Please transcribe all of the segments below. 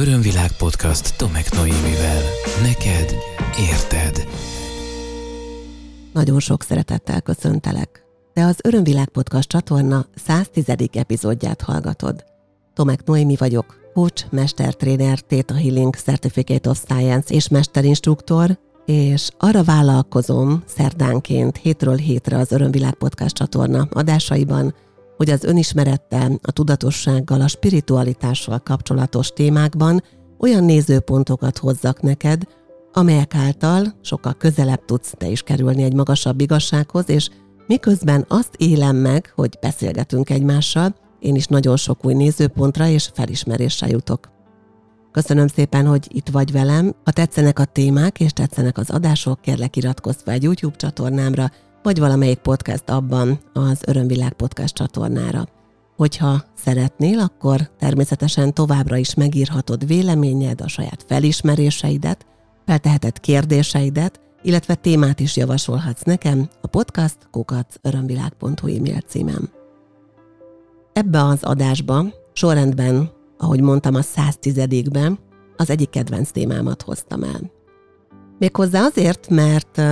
Örömvilág podcast Tomek Noémivel. Neked érted. Nagyon sok szeretettel köszöntelek. Te az Örömvilág podcast csatorna 110. epizódját hallgatod. Tomek Noémi vagyok, coach, mestertréner, Theta Healing Certificate of Science és mesterinstruktor, és arra vállalkozom szerdánként hétről hétre az Örömvilág podcast csatorna adásaiban, hogy az önismerettel, a tudatossággal, a spiritualitással kapcsolatos témákban olyan nézőpontokat hozzak neked, amelyek által sokkal közelebb tudsz te is kerülni egy magasabb igazsághoz, és miközben azt élem meg, hogy beszélgetünk egymással, én is nagyon sok új nézőpontra és felismerésre jutok. Köszönöm szépen, hogy itt vagy velem. Ha tetszenek a témák és tetszenek az adások, kérlek iratkozz fel egy YouTube csatornámra, vagy valamelyik podcast abban az Örömvilág podcast csatornára. Hogyha szeretnél, akkor természetesen továbbra is megírhatod véleményed, a saját felismeréseidet, felteheted kérdéseidet, illetve témát is javasolhatsz nekem a podcast kukacörömvilág.hu e-mail címem. Ebbe az adásba sorrendben, ahogy mondtam a 110 ben az egyik kedvenc témámat hoztam el. Méghozzá azért, mert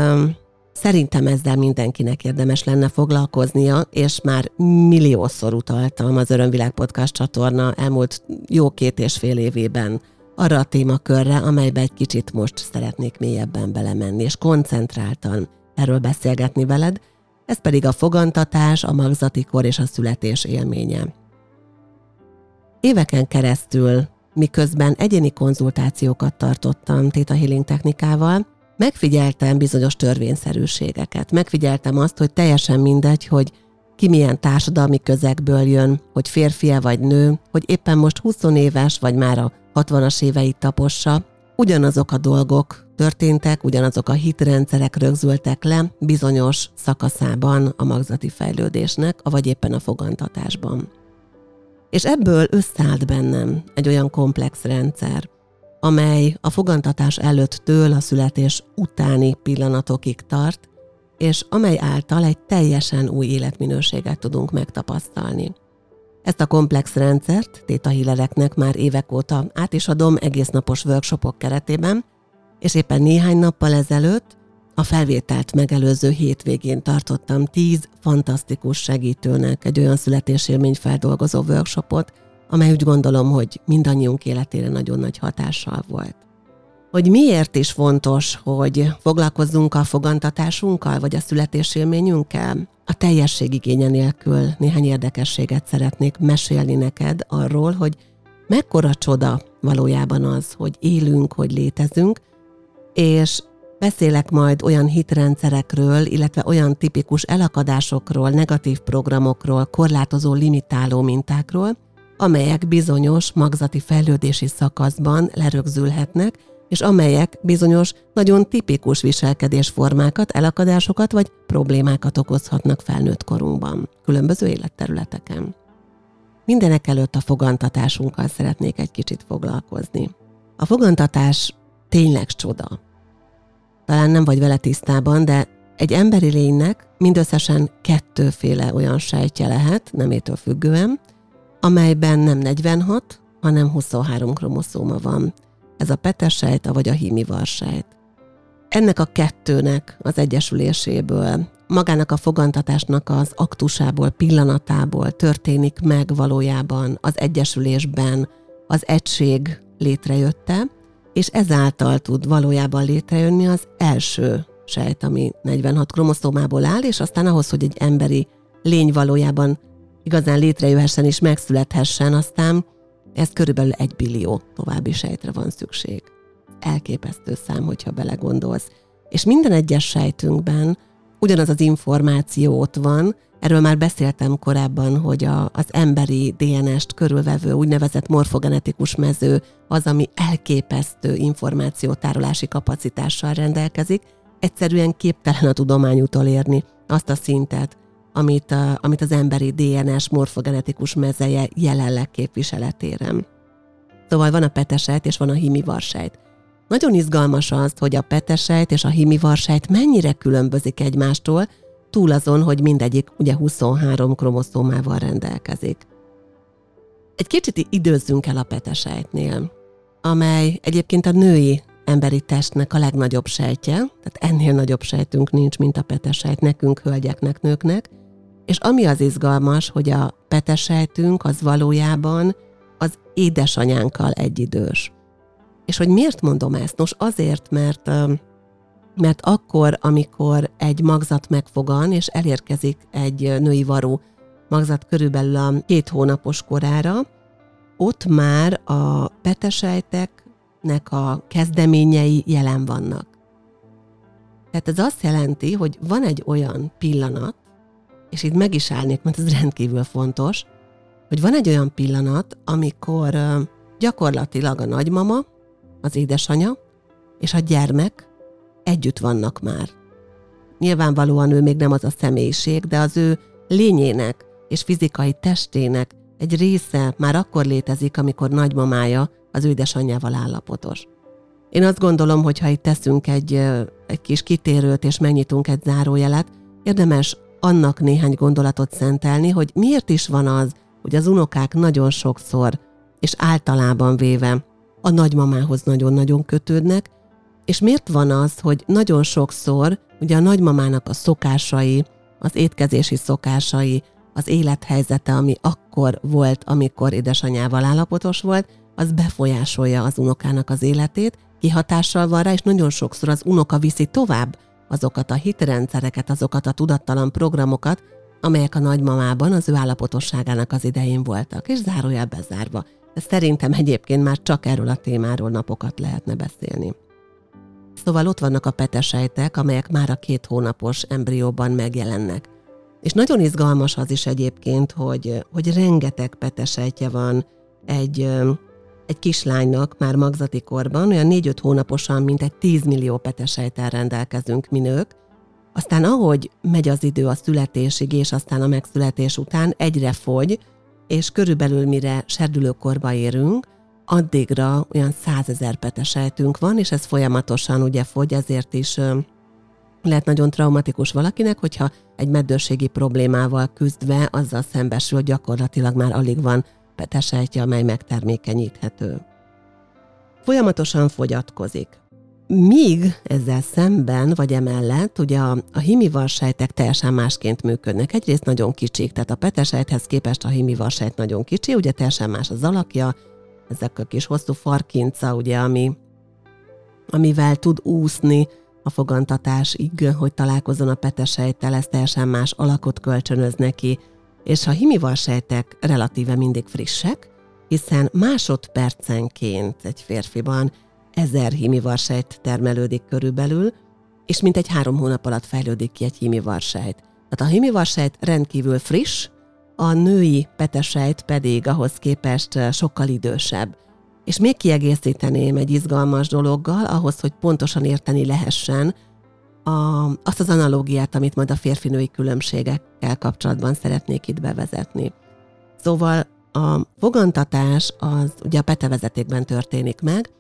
Szerintem ezzel mindenkinek érdemes lenne foglalkoznia, és már milliószor utaltam az Örömvilág Podcast csatorna elmúlt jó két és fél évében arra a témakörre, amelybe egy kicsit most szeretnék mélyebben belemenni, és koncentráltan erről beszélgetni veled, ez pedig a fogantatás, a magzati kor és a születés élménye. Éveken keresztül, miközben egyéni konzultációkat tartottam Theta Healing technikával, megfigyeltem bizonyos törvényszerűségeket. Megfigyeltem azt, hogy teljesen mindegy, hogy ki milyen társadalmi közegből jön, hogy férfia vagy nő, hogy éppen most 20 éves, vagy már a 60-as éveit tapossa, ugyanazok a dolgok történtek, ugyanazok a hitrendszerek rögzültek le bizonyos szakaszában a magzati fejlődésnek, vagy éppen a fogantatásban. És ebből összeállt bennem egy olyan komplex rendszer, amely a fogantatás előttől a születés utáni pillanatokig tart, és amely által egy teljesen új életminőséget tudunk megtapasztalni. Ezt a komplex rendszert tétahílereknek már évek óta át is adom egész napos workshopok keretében, és éppen néhány nappal ezelőtt a felvételt megelőző hétvégén tartottam tíz fantasztikus segítőnek egy olyan születésélmény feldolgozó workshopot, amely úgy gondolom, hogy mindannyiunk életére nagyon nagy hatással volt. Hogy miért is fontos, hogy foglalkozzunk a fogantatásunkkal, vagy a születésélményünkkel? A teljesség igénye nélkül néhány érdekességet szeretnék mesélni neked arról, hogy mekkora csoda valójában az, hogy élünk, hogy létezünk, és beszélek majd olyan hitrendszerekről, illetve olyan tipikus elakadásokról, negatív programokról, korlátozó, limitáló mintákról, amelyek bizonyos magzati fejlődési szakaszban lerögzülhetnek, és amelyek bizonyos nagyon tipikus viselkedésformákat, elakadásokat vagy problémákat okozhatnak felnőtt korunkban, különböző életterületeken. Mindenek előtt a fogantatásunkkal szeretnék egy kicsit foglalkozni. A fogantatás tényleg csoda. Talán nem vagy vele tisztában, de egy emberi lénynek mindösszesen kettőféle olyan sejtje lehet, nemétől függően, amelyben nem 46, hanem 23 kromoszóma van. Ez a petesejt, vagy a hímivarsejt. Ennek a kettőnek az egyesüléséből, magának a fogantatásnak az aktusából, pillanatából történik meg valójában az egyesülésben az egység létrejötte, és ezáltal tud valójában létrejönni az első sejt, ami 46 kromoszómából áll, és aztán ahhoz, hogy egy emberi lény valójában igazán létrejöhessen és megszülethessen, aztán ez körülbelül egy billió további sejtre van szükség. Elképesztő szám, hogyha belegondolsz. És minden egyes sejtünkben ugyanaz az információ ott van, erről már beszéltem korábban, hogy a, az emberi DNS-t körülvevő úgynevezett morfogenetikus mező az, ami elképesztő információtárolási kapacitással rendelkezik, egyszerűen képtelen a tudomány utolérni azt a szintet, amit, a, amit az emberi DNS morfogenetikus mezeje jelenleg képviseletéren. Szóval van a petesejt és van a himivarsejt. Nagyon izgalmas az, hogy a petesejt és a himivarsejt mennyire különbözik egymástól, túl azon, hogy mindegyik ugye 23 kromoszómával rendelkezik. Egy kicsit időzzünk el a petesejtnél. amely egyébként a női emberi testnek a legnagyobb sejtje, tehát ennél nagyobb sejtünk nincs, mint a petesejt nekünk, hölgyeknek, nőknek, és ami az izgalmas, hogy a petesejtünk az valójában az édesanyánkkal egyidős. És hogy miért mondom ezt? Nos, azért, mert mert akkor, amikor egy magzat megfogan, és elérkezik egy női varú magzat körülbelül a két hónapos korára, ott már a petesejteknek a kezdeményei jelen vannak. Tehát ez azt jelenti, hogy van egy olyan pillanat, és itt meg is állnék, mert ez rendkívül fontos, hogy van egy olyan pillanat, amikor gyakorlatilag a nagymama, az édesanya és a gyermek együtt vannak már. Nyilvánvalóan ő még nem az a személyiség, de az ő lényének és fizikai testének egy része már akkor létezik, amikor nagymamája az ő édesanyjával állapotos. Én azt gondolom, hogy ha itt teszünk egy, egy kis kitérőt és megnyitunk egy zárójelet, érdemes annak néhány gondolatot szentelni, hogy miért is van az, hogy az unokák nagyon sokszor, és általában véve a nagymamához nagyon-nagyon kötődnek, és miért van az, hogy nagyon sokszor ugye a nagymamának a szokásai, az étkezési szokásai, az élethelyzete, ami akkor volt, amikor édesanyával állapotos volt, az befolyásolja az unokának az életét, kihatással van rá, és nagyon sokszor az unoka viszi tovább azokat a hitrendszereket, azokat a tudattalan programokat, amelyek a nagymamában az ő állapotosságának az idején voltak, és zárójel bezárva. Szerintem egyébként már csak erről a témáról napokat lehetne beszélni. Szóval ott vannak a petesejtek, amelyek már a két hónapos embrióban megjelennek. És nagyon izgalmas az is egyébként, hogy, hogy rengeteg petesejtje van egy, egy kislánynak már magzati korban, olyan 4-5 hónaposan, mint egy 10 millió petesejtel rendelkezünk mi nők, aztán ahogy megy az idő a születésig, és aztán a megszületés után egyre fogy, és körülbelül mire serdülőkorba érünk, addigra olyan százezer petesejtünk van, és ez folyamatosan ugye fogy, ezért is lehet nagyon traumatikus valakinek, hogyha egy meddőségi problémával küzdve azzal szembesül, gyakorlatilag már alig van petesejtje, amely megtermékenyíthető. Folyamatosan fogyatkozik. Míg ezzel szemben, vagy emellett, ugye a, a himivarsejtek teljesen másként működnek. Egyrészt nagyon kicsik, tehát a petesejthez képest a himivarsejt nagyon kicsi, ugye teljesen más az alakja, ezek a kis hosszú farkinca, ugye, ami, amivel tud úszni a fogantatásig, hogy találkozzon a petesejttel, ez teljesen más alakot kölcsönöz neki, és a himivarsejtek relatíve mindig frissek, hiszen másodpercenként egy férfiban ezer hímivarsejt termelődik körülbelül, és mintegy három hónap alatt fejlődik ki egy hímivarsejt. Tehát a hímivarsejt rendkívül friss, a női petesejt pedig ahhoz képest sokkal idősebb. És még kiegészíteném egy izgalmas dologgal, ahhoz, hogy pontosan érteni lehessen a, azt az analógiát, amit majd a férfinői különbségekkel kapcsolatban szeretnék itt bevezetni. Szóval a fogantatás az ugye a petevezetékben történik meg,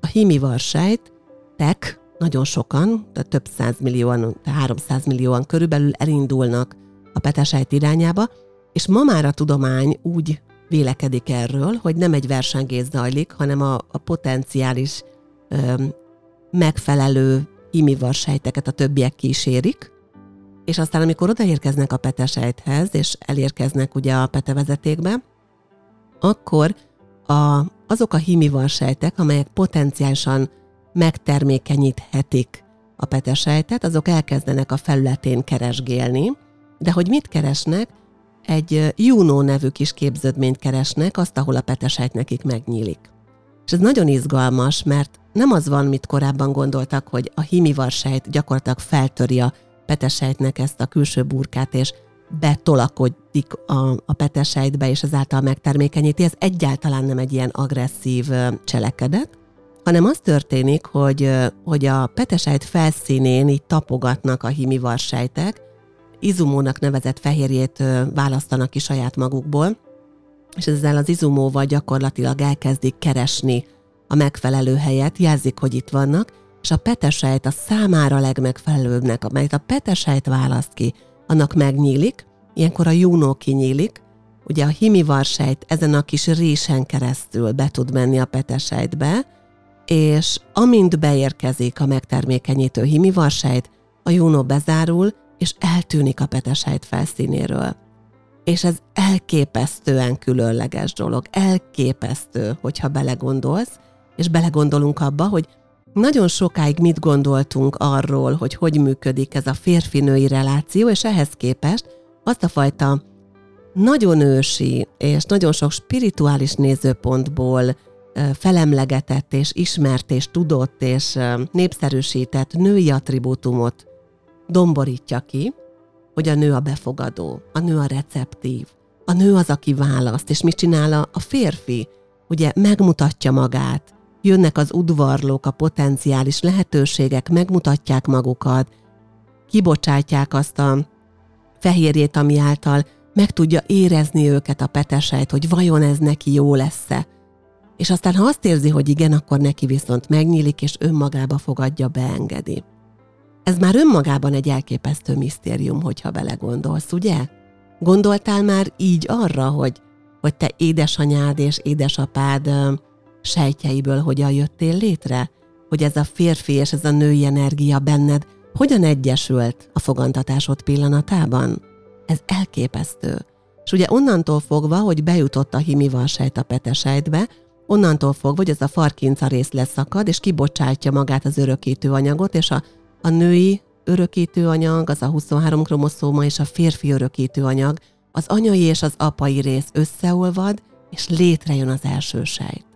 a hímivarsejt, tek, nagyon sokan, tehát több millióan, 300 millióan körülbelül elindulnak a petesejt irányába, és ma már a tudomány úgy vélekedik erről, hogy nem egy versengés zajlik, hanem a, a potenciális ö, megfelelő imivarsejteket a többiek kísérik, és aztán amikor odaérkeznek a petesejthez, és elérkeznek ugye a petevezetékbe, akkor a, azok a hímivarsejtek, amelyek potenciálisan megtermékenyíthetik a petesejtet, azok elkezdenek a felületén keresgélni, de hogy mit keresnek, egy Juno nevű kis képződményt keresnek, azt, ahol a petesejt nekik megnyílik. És ez nagyon izgalmas, mert nem az van, mit korábban gondoltak, hogy a hímivarsejt gyakorlatilag feltöri a petesejtnek ezt a külső burkát, és betolakodik a, a petesejtbe, és ezáltal megtermékenyíti. Ez egyáltalán nem egy ilyen agresszív cselekedet, hanem az történik, hogy, hogy a petesejt felszínén így tapogatnak a hímivarsejtek, izumónak nevezett fehérjét választanak ki saját magukból, és ezzel az izumóval gyakorlatilag elkezdik keresni a megfelelő helyet, jelzik, hogy itt vannak, és a petesejt a számára legmegfelelőbbnek, amelyet a petesejt választ ki, annak megnyílik, ilyenkor a júnó kinyílik, ugye a himivarsejt ezen a kis résen keresztül be tud menni a petesejtbe, és amint beérkezik a megtermékenyítő himivarsejt, a Juno bezárul, és eltűnik a petesejt felszínéről. És ez elképesztően különleges dolog, elképesztő, hogyha belegondolsz, és belegondolunk abba, hogy nagyon sokáig mit gondoltunk arról, hogy hogy működik ez a férfi-női reláció, és ehhez képest azt a fajta nagyon ősi és nagyon sok spirituális nézőpontból felemlegetett és ismert és tudott és népszerűsített női attribútumot domborítja ki, hogy a nő a befogadó, a nő a receptív, a nő az, aki választ, és mit csinál a férfi? Ugye megmutatja magát, jönnek az udvarlók, a potenciális lehetőségek, megmutatják magukat, kibocsátják azt a fehérjét, ami által meg tudja érezni őket a petesejt, hogy vajon ez neki jó lesz-e. És aztán, ha azt érzi, hogy igen, akkor neki viszont megnyílik, és önmagába fogadja, beengedi. Ez már önmagában egy elképesztő misztérium, hogyha belegondolsz, ugye? Gondoltál már így arra, hogy, hogy te édesanyád és édesapád sejtjeiből hogyan jöttél létre? Hogy ez a férfi és ez a női energia benned hogyan egyesült a fogantatásod pillanatában? Ez elképesztő. És ugye onnantól fogva, hogy bejutott a himival sejt a petesejtbe, onnantól fogva, hogy ez a farkinca rész leszakad, és kibocsátja magát az örökítő anyagot, és a, a női örökítő anyag, az a 23 kromoszóma és a férfi örökítő anyag, az anyai és az apai rész összeolvad, és létrejön az első sejt.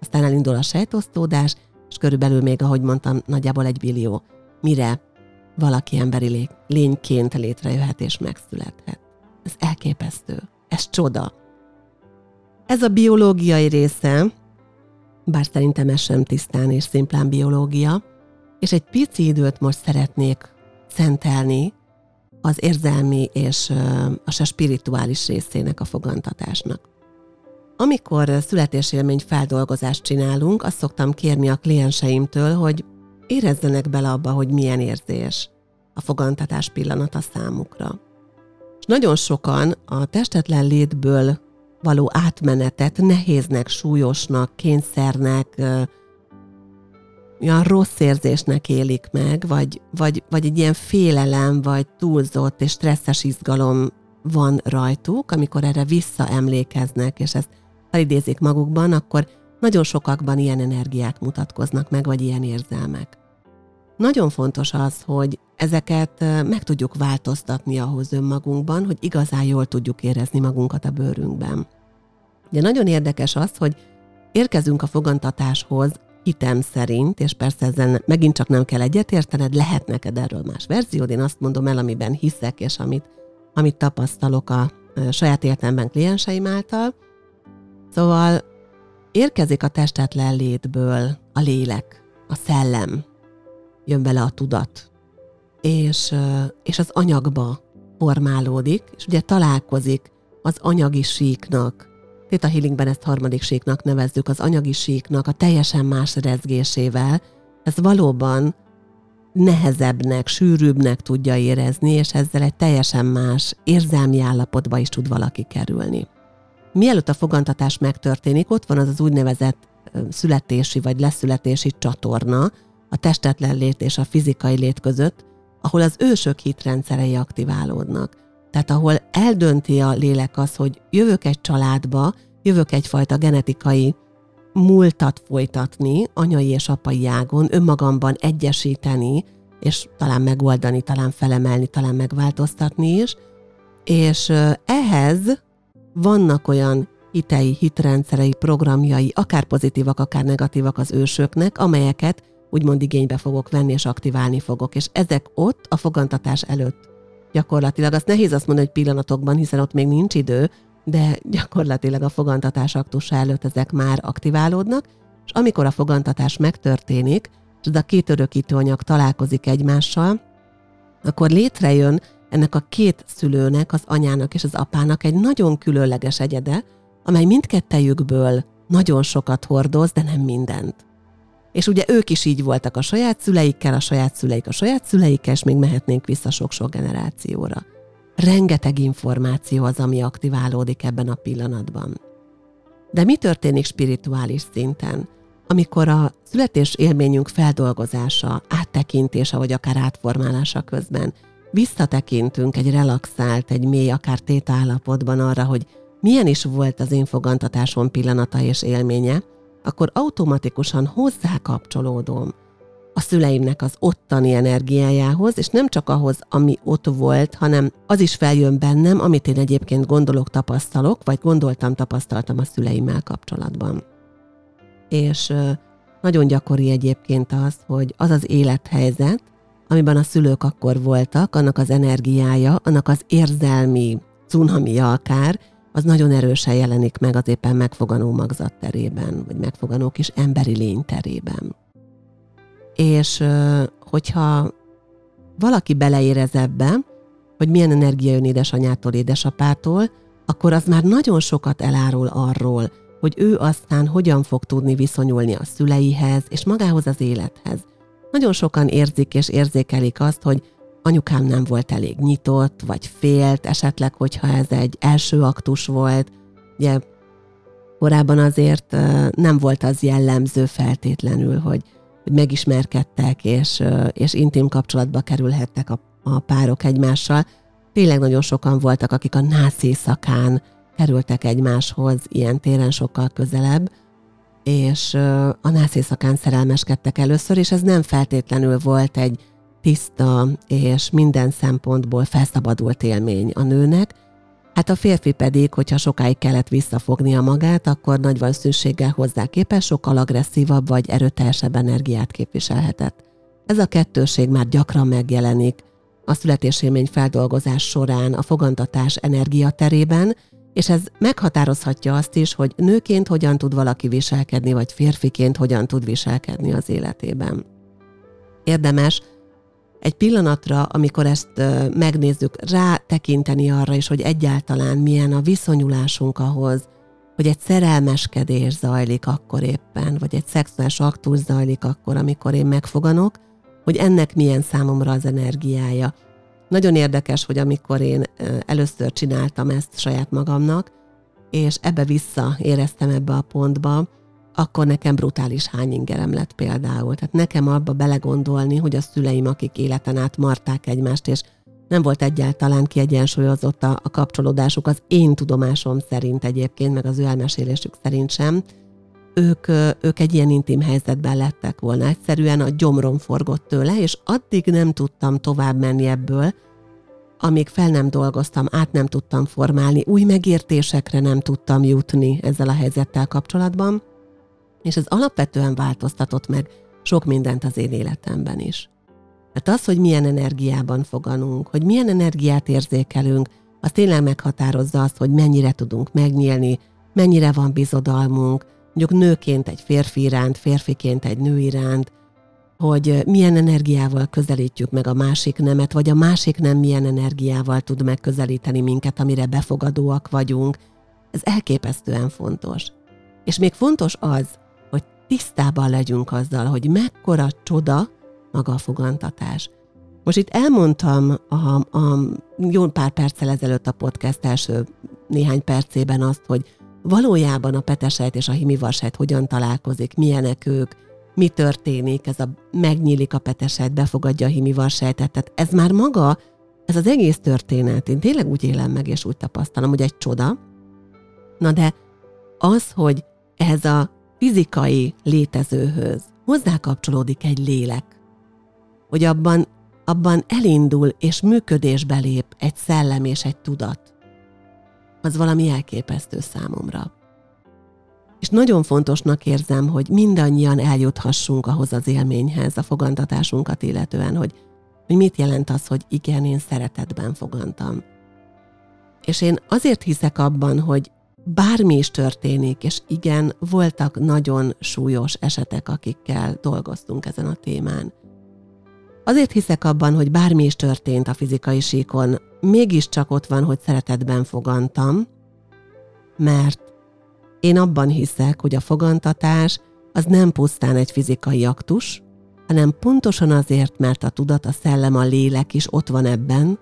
Aztán elindul a sejtosztódás, és körülbelül még, ahogy mondtam, nagyjából egy billió, mire valaki emberi lényként létrejöhet és megszülethet. Ez elképesztő. Ez csoda. Ez a biológiai része, bár szerintem ez sem tisztán és szimplán biológia, és egy pici időt most szeretnék szentelni az érzelmi és a spirituális részének a fogantatásnak. Amikor születésélmény feldolgozást csinálunk, azt szoktam kérni a klienseimtől, hogy érezzenek bele abba, hogy milyen érzés a fogantatás pillanata számukra. És nagyon sokan a testetlen létből való átmenetet nehéznek, súlyosnak, kényszernek, olyan rossz érzésnek élik meg, vagy, vagy, vagy egy ilyen félelem, vagy túlzott és stresszes izgalom van rajtuk, amikor erre visszaemlékeznek, és ezt felidézik magukban, akkor nagyon sokakban ilyen energiák mutatkoznak meg, vagy ilyen érzelmek. Nagyon fontos az, hogy ezeket meg tudjuk változtatni ahhoz önmagunkban, hogy igazán jól tudjuk érezni magunkat a bőrünkben. Ugye nagyon érdekes az, hogy érkezünk a fogantatáshoz hitem szerint, és persze ezen megint csak nem kell egyetértened, lehet neked erről más verziód, én azt mondom el, amiben hiszek, és amit, amit tapasztalok a saját életemben klienseim által. Szóval érkezik a testetlen létből a lélek, a szellem, jön bele a tudat, és, és az anyagba formálódik, és ugye találkozik az anyagi síknak, a Healingben ezt harmadik síknak nevezzük, az anyagi síknak a teljesen más rezgésével, ez valóban nehezebbnek, sűrűbbnek tudja érezni, és ezzel egy teljesen más érzelmi állapotba is tud valaki kerülni. Mielőtt a fogantatás megtörténik, ott van az az úgynevezett születési vagy leszületési csatorna, a testetlen lét és a fizikai lét között, ahol az ősök hitrendszerei aktiválódnak. Tehát ahol eldönti a lélek az, hogy jövök egy családba, jövök egyfajta genetikai múltat folytatni, anyai és apai ágon, önmagamban egyesíteni, és talán megoldani, talán felemelni, talán megváltoztatni is, és ehhez vannak olyan hitei, hitrendszerei, programjai, akár pozitívak, akár negatívak az ősöknek, amelyeket úgymond igénybe fogok venni és aktiválni fogok. És ezek ott a fogantatás előtt gyakorlatilag, azt nehéz azt mondani, hogy pillanatokban, hiszen ott még nincs idő, de gyakorlatilag a fogantatás aktusa előtt ezek már aktiválódnak, és amikor a fogantatás megtörténik, és a két örökítő anyag találkozik egymással, akkor létrejön ennek a két szülőnek, az anyának és az apának egy nagyon különleges egyede, amely mindkettejükből nagyon sokat hordoz, de nem mindent. És ugye ők is így voltak a saját szüleikkel, a saját szüleik a saját szüleikkel, és még mehetnénk vissza sok-sok generációra. Rengeteg információ az, ami aktiválódik ebben a pillanatban. De mi történik spirituális szinten? amikor a születés élményünk feldolgozása, áttekintése vagy akár átformálása közben visszatekintünk egy relaxált, egy mély, akár téta arra, hogy milyen is volt az én fogantatásom pillanata és élménye, akkor automatikusan hozzá kapcsolódom a szüleimnek az ottani energiájához, és nem csak ahhoz, ami ott volt, hanem az is feljön bennem, amit én egyébként gondolok, tapasztalok, vagy gondoltam, tapasztaltam a szüleimmel kapcsolatban. És nagyon gyakori egyébként az, hogy az az élethelyzet, amiben a szülők akkor voltak, annak az energiája, annak az érzelmi cunamia akár, az nagyon erősen jelenik meg az éppen megfoganó magzat terében, vagy megfoganó kis emberi lény terében. És hogyha valaki beleérez ebbe, hogy milyen energia jön édesanyától, édesapától, akkor az már nagyon sokat elárul arról, hogy ő aztán hogyan fog tudni viszonyulni a szüleihez és magához az élethez. Nagyon sokan érzik és érzékelik azt, hogy anyukám nem volt elég nyitott, vagy félt, esetleg, hogyha ez egy első aktus volt. Ugye korábban azért nem volt az jellemző feltétlenül, hogy, hogy megismerkedtek, és, és intim kapcsolatba kerülhettek a, a párok egymással. Tényleg nagyon sokan voltak, akik a nász éjszakán kerültek egymáshoz ilyen téren sokkal közelebb, és a nász éjszakán szerelmeskedtek először, és ez nem feltétlenül volt egy tiszta és minden szempontból felszabadult élmény a nőnek, hát a férfi pedig, hogyha sokáig kellett visszafognia magát, akkor nagy valószínűséggel hozzá képes sokkal agresszívabb vagy erőteljesebb energiát képviselhetett. Ez a kettőség már gyakran megjelenik a születésélmény feldolgozás során a fogantatás energiaterében, és ez meghatározhatja azt is, hogy nőként hogyan tud valaki viselkedni, vagy férfiként hogyan tud viselkedni az életében. Érdemes egy pillanatra, amikor ezt megnézzük, rá tekinteni arra is, hogy egyáltalán milyen a viszonyulásunk ahhoz, hogy egy szerelmeskedés zajlik akkor éppen, vagy egy szexuális aktus zajlik akkor, amikor én megfoganok, hogy ennek milyen számomra az energiája. Nagyon érdekes, hogy amikor én először csináltam ezt saját magamnak, és ebbe vissza éreztem ebbe a pontba, akkor nekem brutális hányingerem lett például. Tehát nekem abba belegondolni, hogy a szüleim, akik életen át marták egymást, és nem volt egyáltalán kiegyensúlyozott a, a kapcsolódásuk az én tudomásom szerint egyébként, meg az ő elmesélésük szerint sem, ők, ők egy ilyen intim helyzetben lettek volna. Egyszerűen a gyomrom forgott tőle, és addig nem tudtam tovább menni ebből, amíg fel nem dolgoztam, át nem tudtam formálni, új megértésekre nem tudtam jutni ezzel a helyzettel kapcsolatban, és ez alapvetően változtatott meg sok mindent az én életemben is. Mert az, hogy milyen energiában foganunk, hogy milyen energiát érzékelünk, az tényleg meghatározza azt, hogy mennyire tudunk megnyílni, mennyire van bizodalmunk, mondjuk nőként egy férfi iránt, férfiként egy nő iránt, hogy milyen energiával közelítjük meg a másik nemet, vagy a másik nem milyen energiával tud megközelíteni minket, amire befogadóak vagyunk. Ez elképesztően fontos. És még fontos az, tisztában legyünk azzal, hogy mekkora csoda maga a fogantatás. Most itt elmondtam a, a jó pár perccel ezelőtt a podcast első néhány percében azt, hogy valójában a petesejt és a himivarsejt hogyan találkozik, milyenek ők, mi történik, ez a megnyílik a petesejt, befogadja a himivarsejtet, tehát ez már maga, ez az egész történet, én tényleg úgy élem meg, és úgy tapasztalom, hogy egy csoda. Na de az, hogy ez a fizikai létezőhöz hozzákapcsolódik egy lélek, hogy abban, abban elindul és működésbe lép egy szellem és egy tudat, az valami elképesztő számomra. És nagyon fontosnak érzem, hogy mindannyian eljuthassunk ahhoz az élményhez, a fogantatásunkat illetően, hogy, hogy mit jelent az, hogy igen, én szeretetben fogantam. És én azért hiszek abban, hogy bármi is történik, és igen, voltak nagyon súlyos esetek, akikkel dolgoztunk ezen a témán. Azért hiszek abban, hogy bármi is történt a fizikai síkon, mégiscsak ott van, hogy szeretetben fogantam, mert én abban hiszek, hogy a fogantatás az nem pusztán egy fizikai aktus, hanem pontosan azért, mert a tudat, a szellem, a lélek is ott van ebben,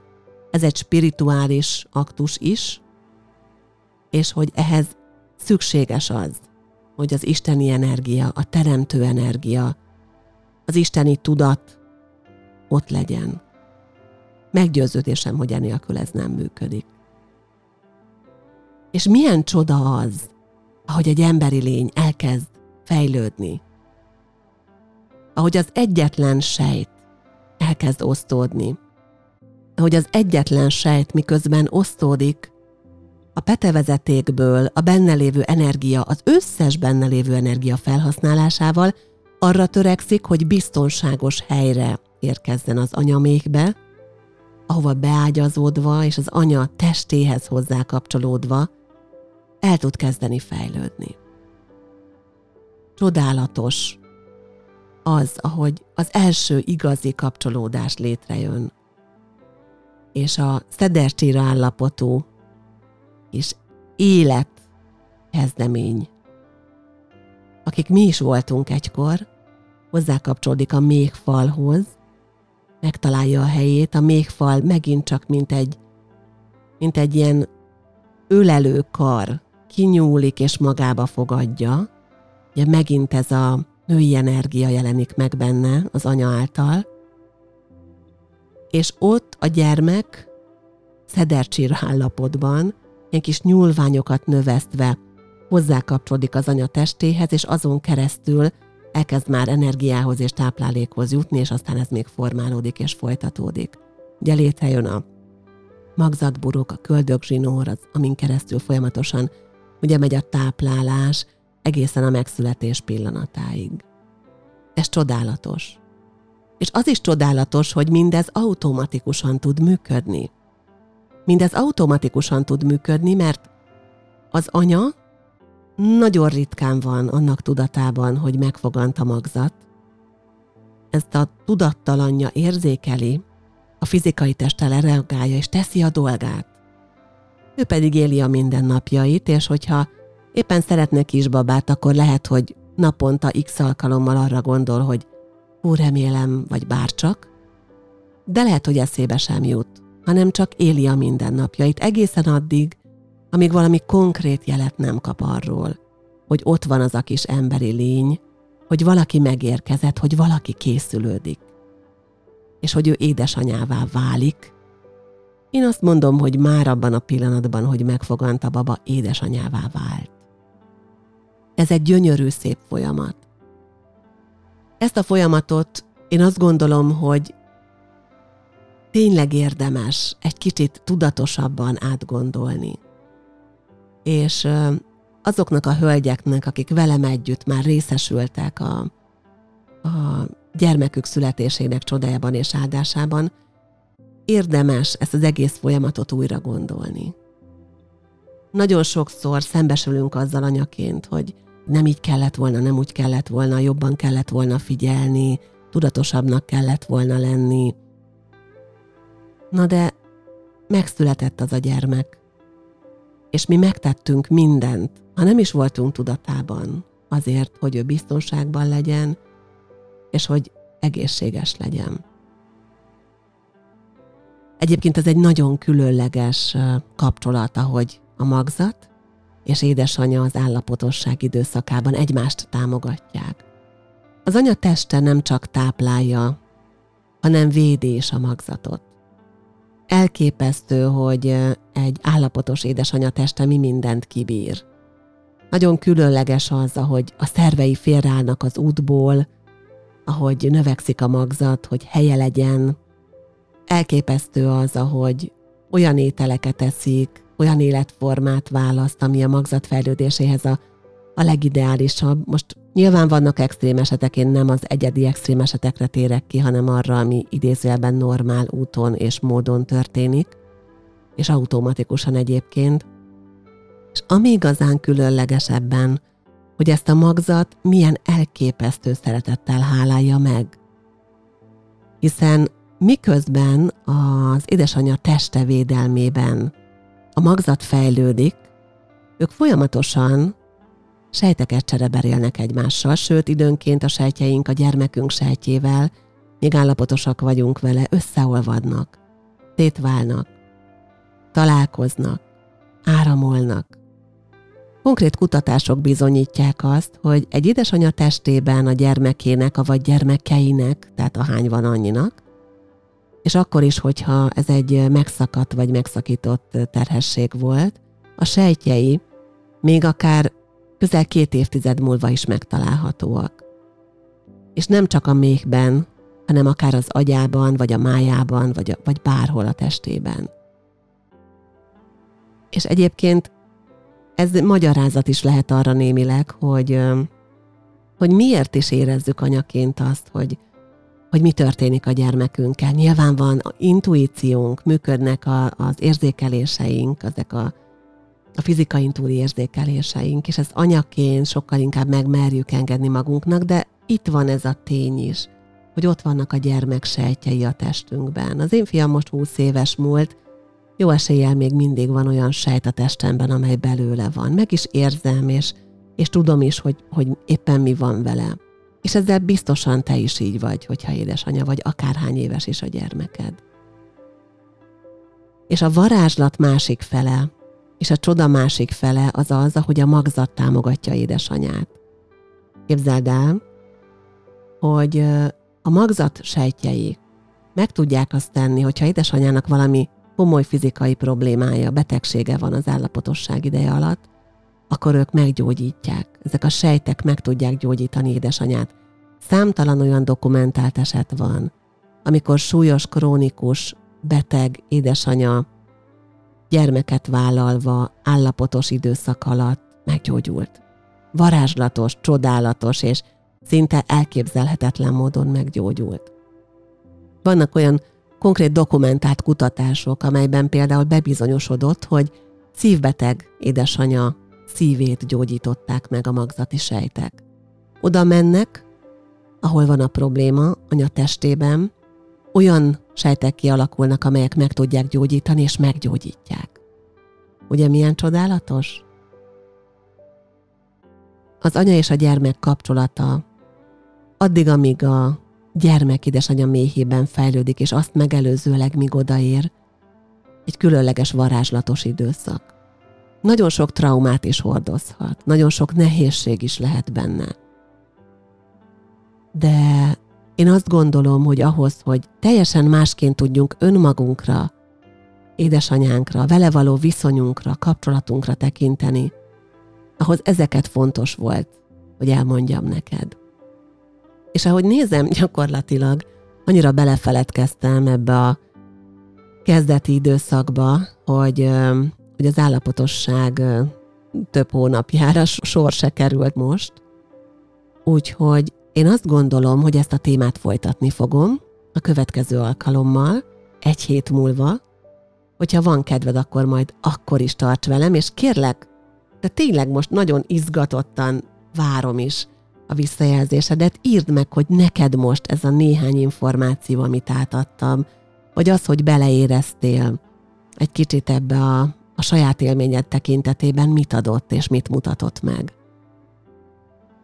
ez egy spirituális aktus is, és hogy ehhez szükséges az, hogy az isteni energia, a teremtő energia, az isteni tudat ott legyen. Meggyőződésem, hogy enélkül ez nem működik. És milyen csoda az, ahogy egy emberi lény elkezd fejlődni. Ahogy az egyetlen sejt elkezd osztódni. Ahogy az egyetlen sejt miközben osztódik, a petevezetékből a benne lévő energia, az összes benne lévő energia felhasználásával arra törekszik, hogy biztonságos helyre érkezzen az anyamékbe, ahova beágyazódva és az anya testéhez hozzá kapcsolódva el tud kezdeni fejlődni. Csodálatos az, ahogy az első igazi kapcsolódás létrejön, és a szedercsíra állapotú és élet kezdemény, akik mi is voltunk egykor, hozzákapcsolódik a méhfalhoz, megtalálja a helyét, a méhfal megint csak mint egy, mint egy ilyen ölelő kar, kinyúlik és magába fogadja. Ugye megint ez a női energia jelenik meg benne az anya által, és ott a gyermek szedercsír állapotban, ilyen kis nyúlványokat növesztve hozzákapcsolódik az anya testéhez, és azon keresztül elkezd már energiához és táplálékhoz jutni, és aztán ez még formálódik és folytatódik. Ugye létrejön a magzatburok, a köldögzsinór, az, amin keresztül folyamatosan ugye megy a táplálás egészen a megszületés pillanatáig. Ez csodálatos. És az is csodálatos, hogy mindez automatikusan tud működni. Mindez automatikusan tud működni, mert az anya nagyon ritkán van annak tudatában, hogy megfogant a magzat. Ezt a tudattalanja érzékeli, a fizikai testtel reagálja és teszi a dolgát. Ő pedig éli a mindennapjait, és hogyha éppen szeretne kisbabát, akkor lehet, hogy naponta x alkalommal arra gondol, hogy hú, remélem, vagy bárcsak, de lehet, hogy eszébe sem jut, hanem csak éli a mindennapjait egészen addig, amíg valami konkrét jelet nem kap arról, hogy ott van az a kis emberi lény, hogy valaki megérkezett, hogy valaki készülődik, és hogy ő édesanyává válik. Én azt mondom, hogy már abban a pillanatban, hogy megfogant a baba, édesanyává vált. Ez egy gyönyörű szép folyamat. Ezt a folyamatot én azt gondolom, hogy tényleg érdemes egy kicsit tudatosabban átgondolni. És azoknak a hölgyeknek, akik velem együtt már részesültek a, a gyermekük születésének csodájában és áldásában, érdemes ezt az egész folyamatot újra gondolni. Nagyon sokszor szembesülünk azzal anyaként, hogy nem így kellett volna, nem úgy kellett volna, jobban kellett volna figyelni, tudatosabbnak kellett volna lenni. Na de megszületett az a gyermek, és mi megtettünk mindent, ha nem is voltunk tudatában, azért, hogy ő biztonságban legyen, és hogy egészséges legyen. Egyébként ez egy nagyon különleges kapcsolat, ahogy a magzat és édesanyja az állapotosság időszakában egymást támogatják. Az anya teste nem csak táplálja, hanem védi is a magzatot. Elképesztő, hogy egy állapotos édesanya teste mi mindent kibír. Nagyon különleges az, ahogy a szervei félreállnak az útból, ahogy növekszik a magzat, hogy helye legyen. Elképesztő az, ahogy olyan ételeket eszik, olyan életformát választ, ami a magzat fejlődéséhez a, a legideálisabb. Most nyilván vannak extrém esetek, én nem az egyedi extrém esetekre térek ki, hanem arra, ami idézőjelben normál úton és módon történik, és automatikusan egyébként. És ami igazán különleges ebben, hogy ezt a magzat milyen elképesztő szeretettel hálálja meg. Hiszen miközben az édesanyja teste védelmében a magzat fejlődik, ők folyamatosan sejteket csereberélnek egymással, sőt időnként a sejtjeink a gyermekünk sejtjével, még állapotosak vagyunk vele, összeolvadnak, szétválnak, találkoznak, áramolnak. Konkrét kutatások bizonyítják azt, hogy egy édesanyja testében a gyermekének, vagy gyermekeinek, tehát a hány van annyinak, és akkor is, hogyha ez egy megszakadt vagy megszakított terhesség volt, a sejtjei még akár közel két évtized múlva is megtalálhatóak. És nem csak a méhben, hanem akár az agyában, vagy a májában, vagy, a, vagy bárhol a testében. És egyébként ez magyarázat is lehet arra némileg, hogy, hogy miért is érezzük anyaként azt, hogy, hogy mi történik a gyermekünkkel. Nyilván van a intuíciónk, működnek a, az érzékeléseink, ezek a, a fizikai túli érzékeléseink, és ezt anyaként sokkal inkább megmerjük engedni magunknak, de itt van ez a tény is, hogy ott vannak a gyermek sejtjei a testünkben. Az én fiam most 20 éves múlt, jó eséllyel még mindig van olyan sejt a testemben, amely belőle van. Meg is érzem, és, és tudom is, hogy, hogy éppen mi van vele. És ezzel biztosan te is így vagy, hogyha édesanyja vagy, akárhány éves is a gyermeked. És a varázslat másik fele, és a csoda másik fele az az, ahogy a magzat támogatja édesanyát. Képzeld el, hogy a magzat sejtjei meg tudják azt tenni, hogyha édesanyának valami komoly fizikai problémája, betegsége van az állapotosság ideje alatt, akkor ők meggyógyítják. Ezek a sejtek meg tudják gyógyítani édesanyát. Számtalan olyan dokumentált eset van, amikor súlyos, krónikus, beteg édesanya gyermeket vállalva, állapotos időszak alatt meggyógyult. Varázslatos, csodálatos és szinte elképzelhetetlen módon meggyógyult. Vannak olyan konkrét dokumentált kutatások, amelyben például bebizonyosodott, hogy szívbeteg édesanya szívét gyógyították meg a magzati sejtek. Oda mennek, ahol van a probléma, anya testében, olyan sejtek kialakulnak, amelyek meg tudják gyógyítani, és meggyógyítják. Ugye milyen csodálatos? Az anya és a gyermek kapcsolata addig, amíg a gyermek édesanyja méhében fejlődik, és azt megelőzőleg, míg odaér, egy különleges varázslatos időszak. Nagyon sok traumát is hordozhat, nagyon sok nehézség is lehet benne. De én azt gondolom, hogy ahhoz, hogy teljesen másként tudjunk önmagunkra, édesanyánkra, vele való viszonyunkra, kapcsolatunkra tekinteni, ahhoz ezeket fontos volt, hogy elmondjam neked. És ahogy nézem, gyakorlatilag annyira belefeledkeztem ebbe a kezdeti időszakba, hogy, hogy az állapotosság több hónapjára sor se került most. Úgyhogy én azt gondolom, hogy ezt a témát folytatni fogom a következő alkalommal, egy hét múlva, hogyha van kedved, akkor majd akkor is tarts velem, és kérlek, de tényleg most nagyon izgatottan várom is a visszajelzésedet, írd meg, hogy neked most ez a néhány információ, amit átadtam, vagy az, hogy beleéreztél egy kicsit ebbe a, a saját élményed tekintetében, mit adott és mit mutatott meg.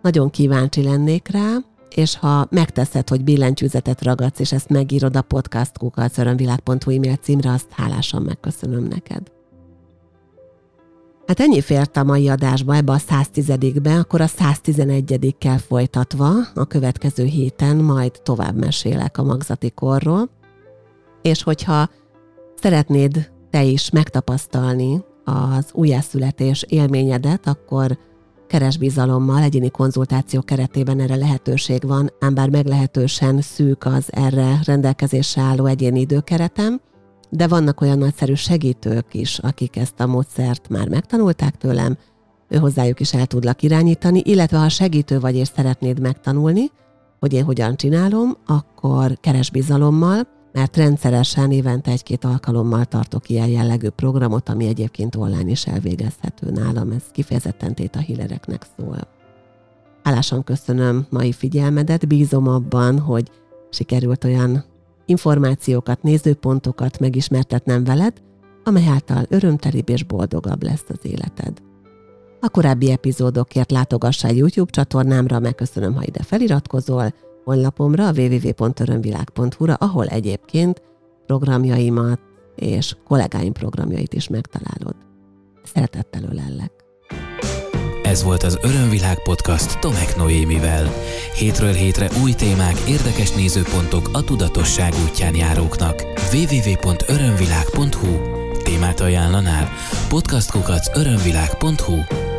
Nagyon kíváncsi lennék rá, és ha megteszed, hogy billentyűzetet ragadsz, és ezt megírod a podcastkukalcörönvilág.hu e-mail címre, azt hálásan megköszönöm neked. Hát ennyi fért a mai adásba, ebbe a 110-be, akkor a 111-kel folytatva a következő héten majd tovább mesélek a magzati korról. És hogyha szeretnéd te is megtapasztalni az újjászületés élményedet, akkor keresbizalommal egyéni konzultáció keretében erre lehetőség van, ám bár meglehetősen szűk az erre rendelkezésre álló egyéni időkeretem, de vannak olyan nagyszerű segítők is, akik ezt a módszert már megtanulták tőlem, ő hozzájuk is el tudlak irányítani, illetve ha segítő vagy és szeretnéd megtanulni, hogy én hogyan csinálom, akkor keres bizalommal, mert rendszeresen évente egy-két alkalommal tartok ilyen jellegű programot, ami egyébként online is elvégezhető nálam, ez kifejezetten a hílereknek szól. Hálásan köszönöm mai figyelmedet, bízom abban, hogy sikerült olyan információkat, nézőpontokat megismertetnem veled, amely által örömtelibb és boldogabb lesz az életed. A korábbi epizódokért látogass el YouTube csatornámra, megköszönöm, ha ide feliratkozol, honlapomra, www.örömvilág.hu-ra, ahol egyébként programjaimat és kollégáim programjait is megtalálod. Szeretettel ölellek! Ez volt az Örömvilág podcast Tomek Noémivel. Hétről hétre új témák, érdekes nézőpontok a tudatosság útján járóknak. www.örömvilág.hu Témát ajánlanál? Podcastkukac örömvilág.hu